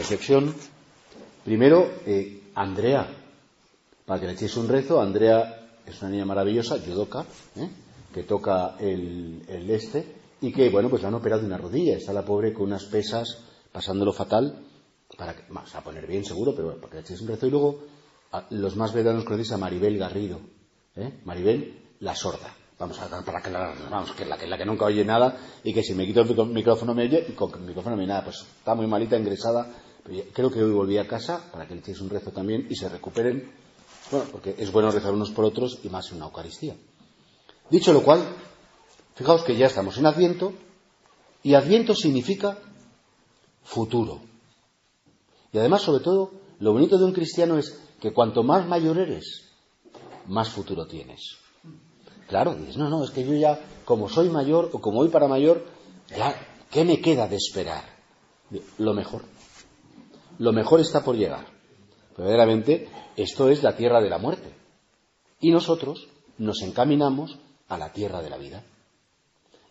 reflexión, primero, eh, Andrea, para que le echéis un rezo, Andrea es una niña maravillosa, Yudoka, ¿eh? que toca el, este, y que, bueno, pues la han operado de una rodilla, está la pobre con unas pesas, pasándolo fatal, para que, vamos a poner bien seguro, pero para que le echéis un rezo, y luego los más veteranos conocéis a Maribel Garrido, ¿eh? Maribel la sorda. Vamos a para que la, vamos, que la, que la que nunca oye nada y que si me quito el micrófono me oye y con el micrófono me nada. Pues está muy malita, ingresada. Creo que hoy volví a casa para que le echéis un rezo también y se recuperen. Bueno, porque es bueno rezar unos por otros y más en una Eucaristía. Dicho lo cual, fijaos que ya estamos en Adviento y Adviento significa futuro. Y además, sobre todo, lo bonito de un cristiano es que cuanto más mayor eres, más futuro tienes. Claro, dices, no, no, es que yo ya, como soy mayor o como voy para mayor, ya, ¿qué me queda de esperar? Lo mejor. Lo mejor está por llegar. Verdaderamente, esto es la tierra de la muerte. Y nosotros nos encaminamos a la tierra de la vida.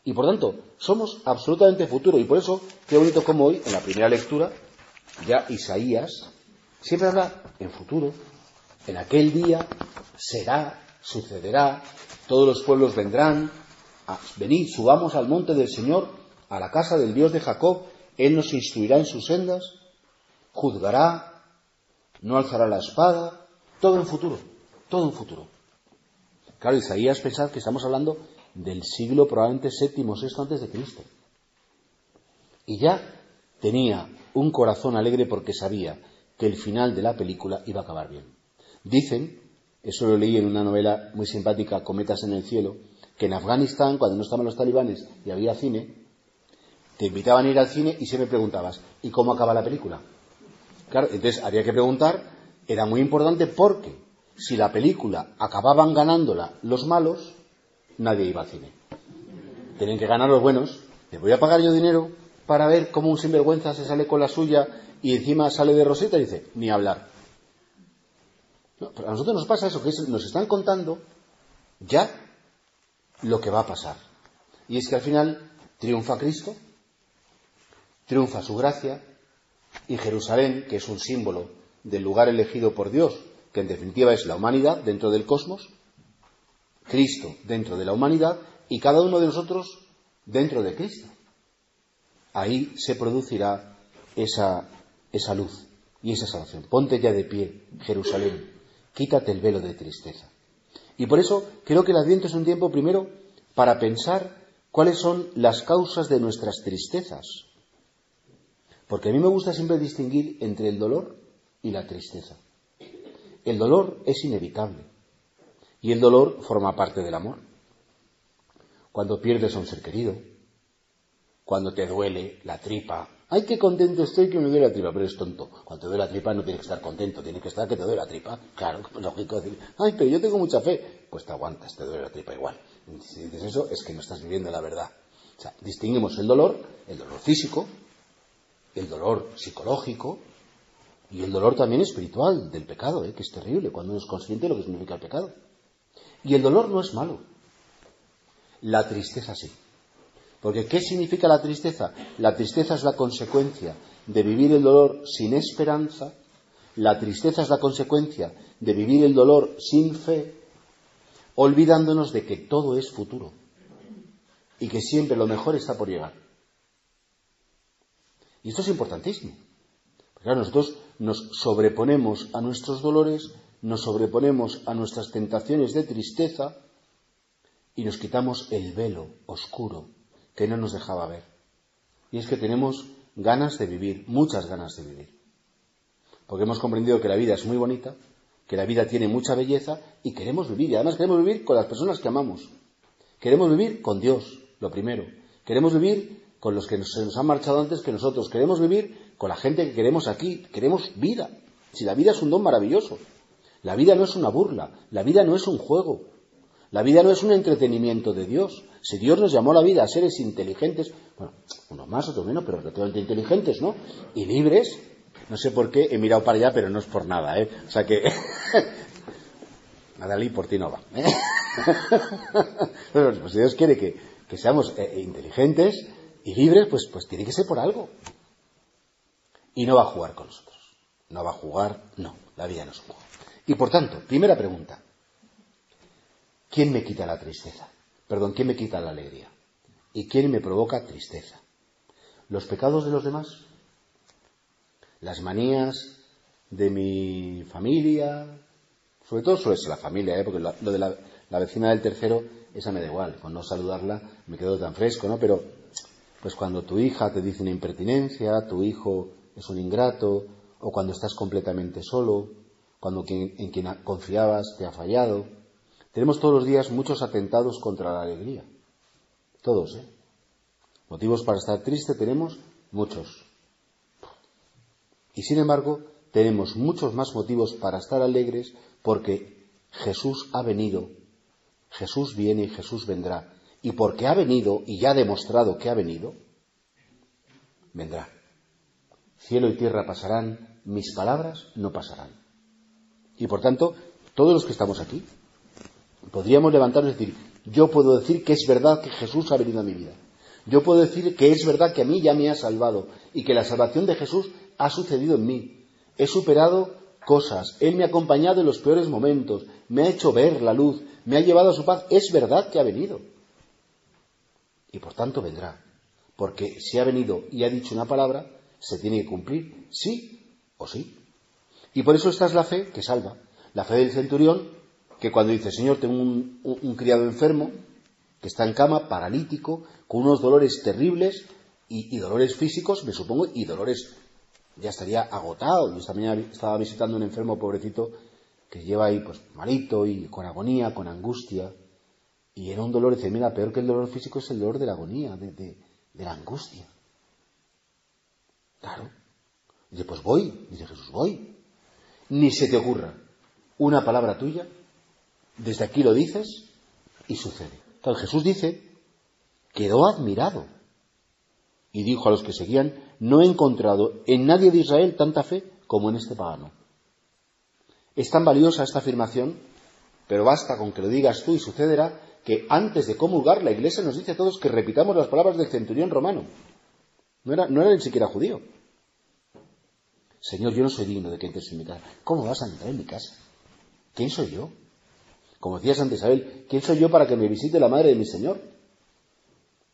Y por tanto, somos absolutamente futuro. Y por eso, qué bonito como hoy, en la primera lectura, ya Isaías siempre habla en futuro. En aquel día será, sucederá, todos los pueblos vendrán, venid, subamos al monte del Señor, a la casa del Dios de Jacob, Él nos instruirá en sus sendas, juzgará, no alzará la espada, todo en futuro, todo en futuro. Claro, Isaías pensad que estamos hablando del siglo probablemente séptimo, sexto antes de Cristo. Y ya tenía un corazón alegre porque sabía que el final de la película iba a acabar bien. Dicen eso lo leí en una novela muy simpática, Cometas en el cielo, que en Afganistán, cuando no estaban los talibanes y había cine, te invitaban a ir al cine y siempre preguntabas, ¿y cómo acaba la película? Entonces había que preguntar, era muy importante porque si la película acababan ganándola los malos, nadie iba al cine. Tenían que ganar los buenos. ¿Le voy a pagar yo dinero para ver cómo un sinvergüenza se sale con la suya y encima sale de Roseta? Y dice, ni hablar a nosotros nos pasa eso, que nos están contando ya lo que va a pasar. Y es que al final triunfa Cristo, triunfa su gracia, y Jerusalén, que es un símbolo del lugar elegido por Dios, que en definitiva es la humanidad dentro del cosmos, Cristo dentro de la humanidad y cada uno de nosotros dentro de Cristo. Ahí se producirá esa, esa luz y esa salvación. Ponte ya de pie, Jerusalén, quítate el velo de tristeza. Y por eso creo que el Adviento es un tiempo primero para pensar cuáles son las causas de nuestras tristezas. Porque a mí me gusta siempre distinguir entre el dolor y la tristeza. El dolor es inevitable y el dolor forma parte del amor. Cuando pierdes a un ser querido, cuando te duele la tripa Ay, qué contento estoy que me duele la tripa, pero es tonto. Cuando te duele la tripa no tienes que estar contento, tienes que estar que te duele la tripa. Claro, lógico decir, ay, pero yo tengo mucha fe. Pues te aguantas, te duele la tripa igual. Si dices eso, es que no estás viviendo la verdad. O sea, distinguimos el dolor, el dolor físico, el dolor psicológico y el dolor también espiritual del pecado, ¿eh? que es terrible cuando uno es consciente de lo que significa el pecado. Y el dolor no es malo. La tristeza sí. Porque ¿qué significa la tristeza? La tristeza es la consecuencia de vivir el dolor sin esperanza, la tristeza es la consecuencia de vivir el dolor sin fe, olvidándonos de que todo es futuro y que siempre lo mejor está por llegar. Y esto es importantísimo. Porque nosotros nos sobreponemos a nuestros dolores, nos sobreponemos a nuestras tentaciones de tristeza y nos quitamos el velo oscuro que no nos dejaba ver. Y es que tenemos ganas de vivir, muchas ganas de vivir. Porque hemos comprendido que la vida es muy bonita, que la vida tiene mucha belleza y queremos vivir. Y además queremos vivir con las personas que amamos. Queremos vivir con Dios, lo primero. Queremos vivir con los que se nos han marchado antes que nosotros. Queremos vivir con la gente que queremos aquí. Queremos vida. Si la vida es un don maravilloso. La vida no es una burla. La vida no es un juego. La vida no es un entretenimiento de Dios. Si Dios nos llamó a la vida a seres inteligentes, bueno, unos más, otros menos, pero relativamente inteligentes, ¿no? Y libres, no sé por qué he mirado para allá, pero no es por nada, ¿eh? O sea que. Adalí por ti no va. ¿eh? pues Dios quiere que, seamos eh, inteligentes, y libres, pues, pues tiene que ser por algo. Y no va a jugar con nosotros. No va a jugar, no, la vida no es un juego. Y por tanto, primera pregunta, ¿quién me quita la tristeza? Perdón, ¿quién me quita la alegría? ¿Y quién me provoca tristeza? ¿Los pecados de los demás? ¿Las manías de mi familia? Sobre todo eso es la familia, ¿eh? porque lo de la, la vecina del tercero, esa me da igual, con no saludarla me quedo tan fresco, ¿no? Pero pues cuando tu hija te dice una impertinencia, tu hijo es un ingrato, o cuando estás completamente solo, cuando en quien confiabas te ha fallado. Tenemos todos los días muchos atentados contra la alegría. Todos, ¿eh? Motivos para estar triste tenemos muchos. Y sin embargo, tenemos muchos más motivos para estar alegres porque Jesús ha venido, Jesús viene y Jesús vendrá. Y porque ha venido y ya ha demostrado que ha venido, vendrá. Cielo y tierra pasarán, mis palabras no pasarán. Y por tanto, todos los que estamos aquí, podríamos levantarnos y decir, yo puedo decir que es verdad que Jesús ha venido a mi vida. Yo puedo decir que es verdad que a mí ya me ha salvado y que la salvación de Jesús ha sucedido en mí. He superado cosas, Él me ha acompañado en los peores momentos, me ha hecho ver la luz, me ha llevado a su paz. Es verdad que ha venido. Y por tanto vendrá. Porque si ha venido y ha dicho una palabra, se tiene que cumplir, sí o sí. Y por eso esta es la fe que salva. La fe del centurión, que cuando dice, Señor, tengo un, criado enfermo, que está en cama, paralítico, con unos dolores terribles y, dolores físicos, me supongo, y dolores, ya estaría agotado. Yo también estaba visitando un enfermo pobrecito que lleva ahí pues malito y con agonía, con angustia. Y era un dolor, dice, mira, peor que el dolor físico es el dolor de la agonía, de, de la angustia. Claro. Dice, pues voy. Dice Jesús, voy. Ni se te ocurra. Una palabra tuya, desde aquí lo dices y sucede. Entonces Jesús dice, quedó admirado. Y dijo a los que seguían, no he encontrado en nadie de Israel tanta fe como en este pagano. Es tan valiosa esta afirmación, pero basta con que lo digas tú y sucederá que antes de comulgar la Iglesia nos dice a todos que repitamos las palabras del centurión romano. No era, no era ni siquiera judío. Señor, yo no soy digno de que entres en mi casa. ¿Cómo vas a entrar en mi casa? ¿Quién soy yo? Como decía Santa Isabel, ¿quién soy yo para que me visite la madre de mi Señor?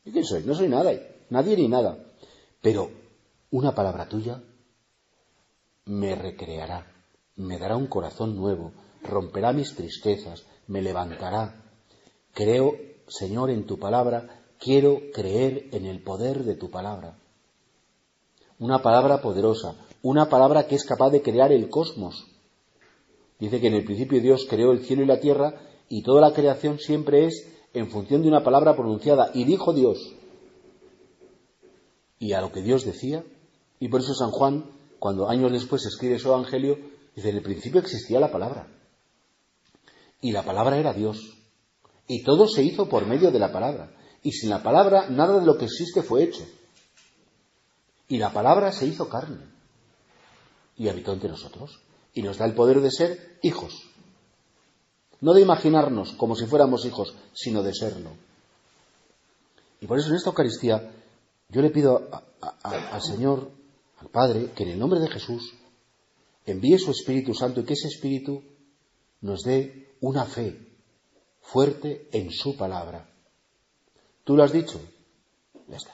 ¿Y quién soy? No soy nada, nadie ni nada. Pero una palabra tuya me recreará, me dará un corazón nuevo, romperá mis tristezas, me levantará. Creo, Señor, en tu palabra, quiero creer en el poder de tu palabra. Una palabra poderosa, una palabra que es capaz de crear el cosmos. Dice que en el principio Dios creó el cielo y la tierra y toda la creación siempre es en función de una palabra pronunciada. Y dijo Dios. Y a lo que Dios decía. Y por eso San Juan, cuando años después escribe su evangelio, dice, en el principio existía la palabra. Y la palabra era Dios. Y todo se hizo por medio de la palabra. Y sin la palabra nada de lo que existe fue hecho. Y la palabra se hizo carne y habitó entre nosotros. Y nos da el poder de ser hijos. No de imaginarnos como si fuéramos hijos, sino de serlo. Y por eso en esta Eucaristía yo le pido al Señor, al Padre, que en el nombre de Jesús envíe su Espíritu Santo y que ese Espíritu nos dé una fe fuerte en su palabra. ¿Tú lo has dicho? Ya está.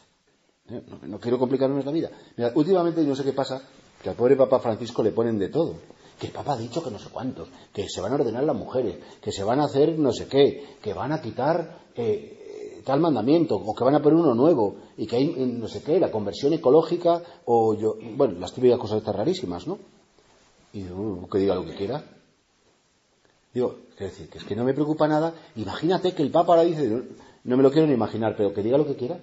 ¿eh? No, quiero complicarnos la vida. Mira, últimamente no sé qué pasa, que al pobre Papa Francisco le ponen de todo. Que el Papa ha dicho que no sé cuántos, que se van a ordenar las mujeres, que se van a hacer no sé qué, que van a quitar eh, tal mandamiento, o que van a poner uno nuevo, y que hay no sé qué, la conversión ecológica, o yo, bueno, las típicas cosas estas rarísimas, ¿no? Y que diga lo que quiera. Digo, es decir, que es que no me preocupa nada. Imagínate que el Papa ahora dice, no me lo quiero ni imaginar, pero que diga lo que quiera.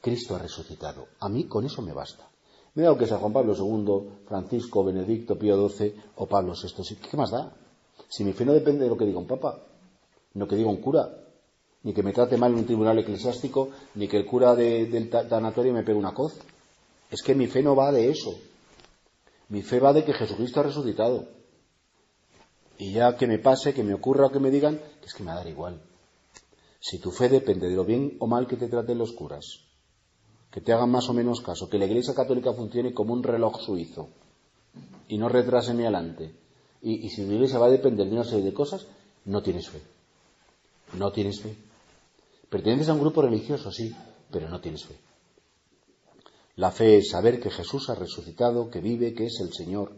Cristo ha resucitado. A mí con eso me basta. Me da que sea Juan Pablo II, Francisco, Benedicto, Pío XII o Pablo VI. ¿Qué más da? Si mi fe no depende de lo que diga un papa, no que diga un cura, ni que me trate mal en un tribunal eclesiástico, ni que el cura del tanatorio me pegue una coz. Es que mi fe no va de eso. Mi fe va de que Jesucristo ha resucitado. Y ya que me pase, que me ocurra o que me digan, es que me va a dar igual. Si tu fe depende de lo bien o mal que te traten los curas, que te hagan más o menos caso, que la Iglesia Católica funcione como un reloj suizo y no retrase ni adelante, y, si la Iglesia va a depender de una serie de cosas, no tienes fe. No tienes fe. Perteneces a un grupo religioso, sí, pero no tienes fe. La fe es saber que Jesús ha resucitado, que vive, que es el Señor,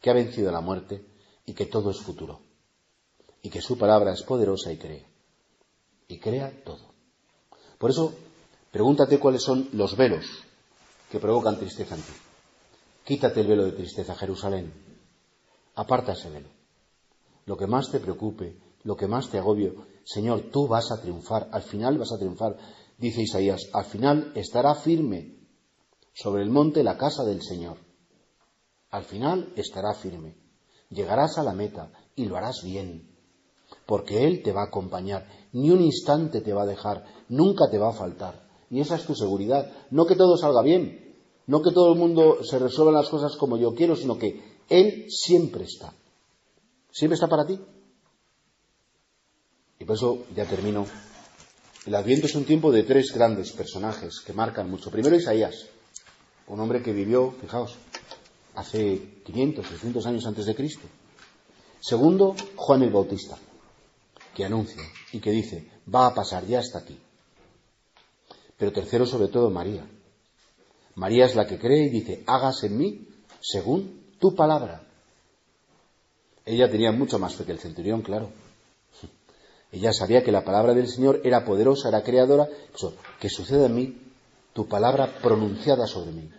que ha vencido la muerte y que todo es futuro. Y que su palabra es poderosa y cree. Y crea todo. Por eso, pregúntate cuáles son los velos que provocan tristeza en ti. Quítate el velo de tristeza, Jerusalén. Aparta ese velo. Lo que más te preocupe, lo que más te agobio, Señor, tú vas a triunfar, al final vas a triunfar. Dice Isaías, al final estará firme sobre el monte la casa del Señor. Al final estará firme. Llegarás a la meta y lo harás bien, porque Él te va a acompañar, ni un instante te va a dejar, nunca te va a faltar. Y esa es tu seguridad. No que todo salga bien, no que todo el mundo se resuelva las cosas como yo quiero, sino que Él siempre está. Siempre está para ti. Y por eso ya termino. El Adviento es un tiempo de tres grandes personajes que marcan mucho. Primero Isaías, un hombre que vivió, fijaos, hace 500, 600 años antes de Cristo. Segundo, Juan el Bautista, que anuncia y que dice, va a pasar, ya hasta aquí. Pero tercero, sobre todo, María. María es la que cree y dice, hágase en mí según tu palabra. Ella tenía mucho más fe que el centurión, claro. Ella sabía que la palabra del Señor era poderosa, era creadora. que suceda en mí tu palabra pronunciada sobre mí.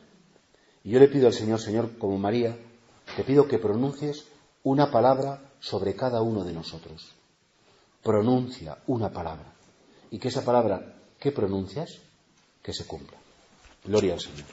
Y yo le pido al Señor, Señor, como María, te pido que pronuncies una palabra sobre cada uno de nosotros. Pronuncia una palabra. Y que esa palabra que pronuncias, que se cumpla. Gloria al Señor.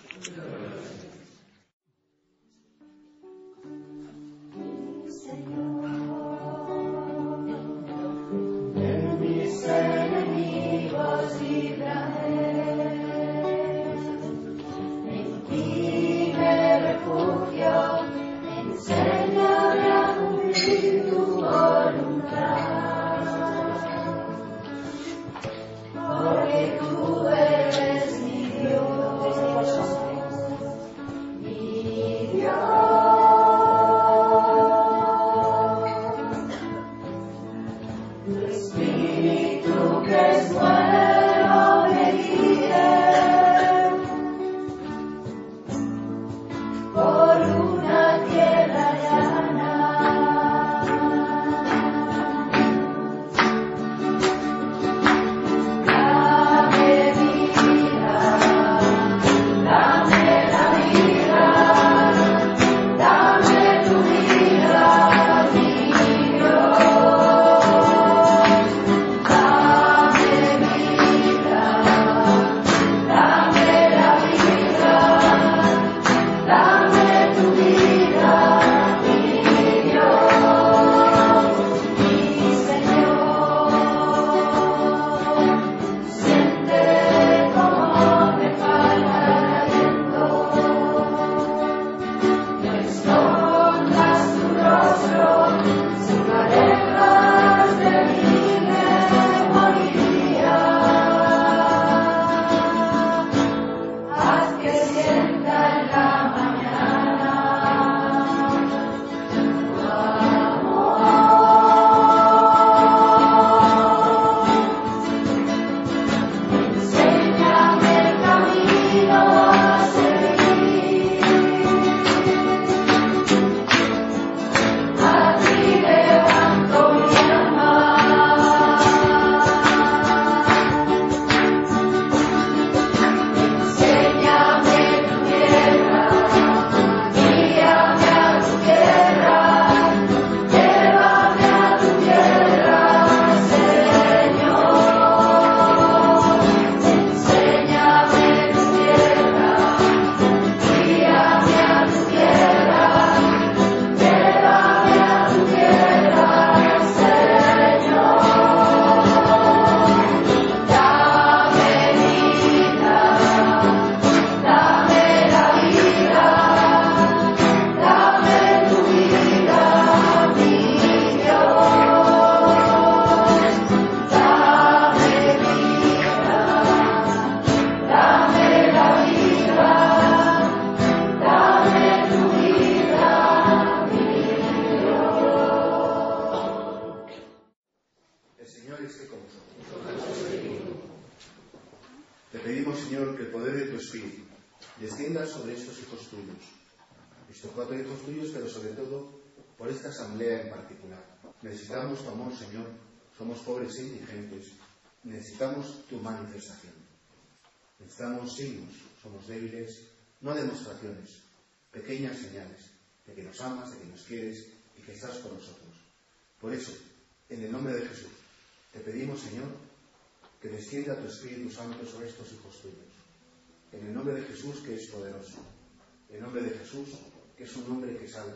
un hombre que salva.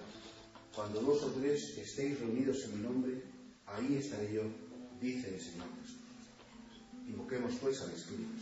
Cuando dos o tres estéis reunidos en mi nombre, ahí estaré yo, dice el Señor Jesús. Invoquemos pues al Espíritu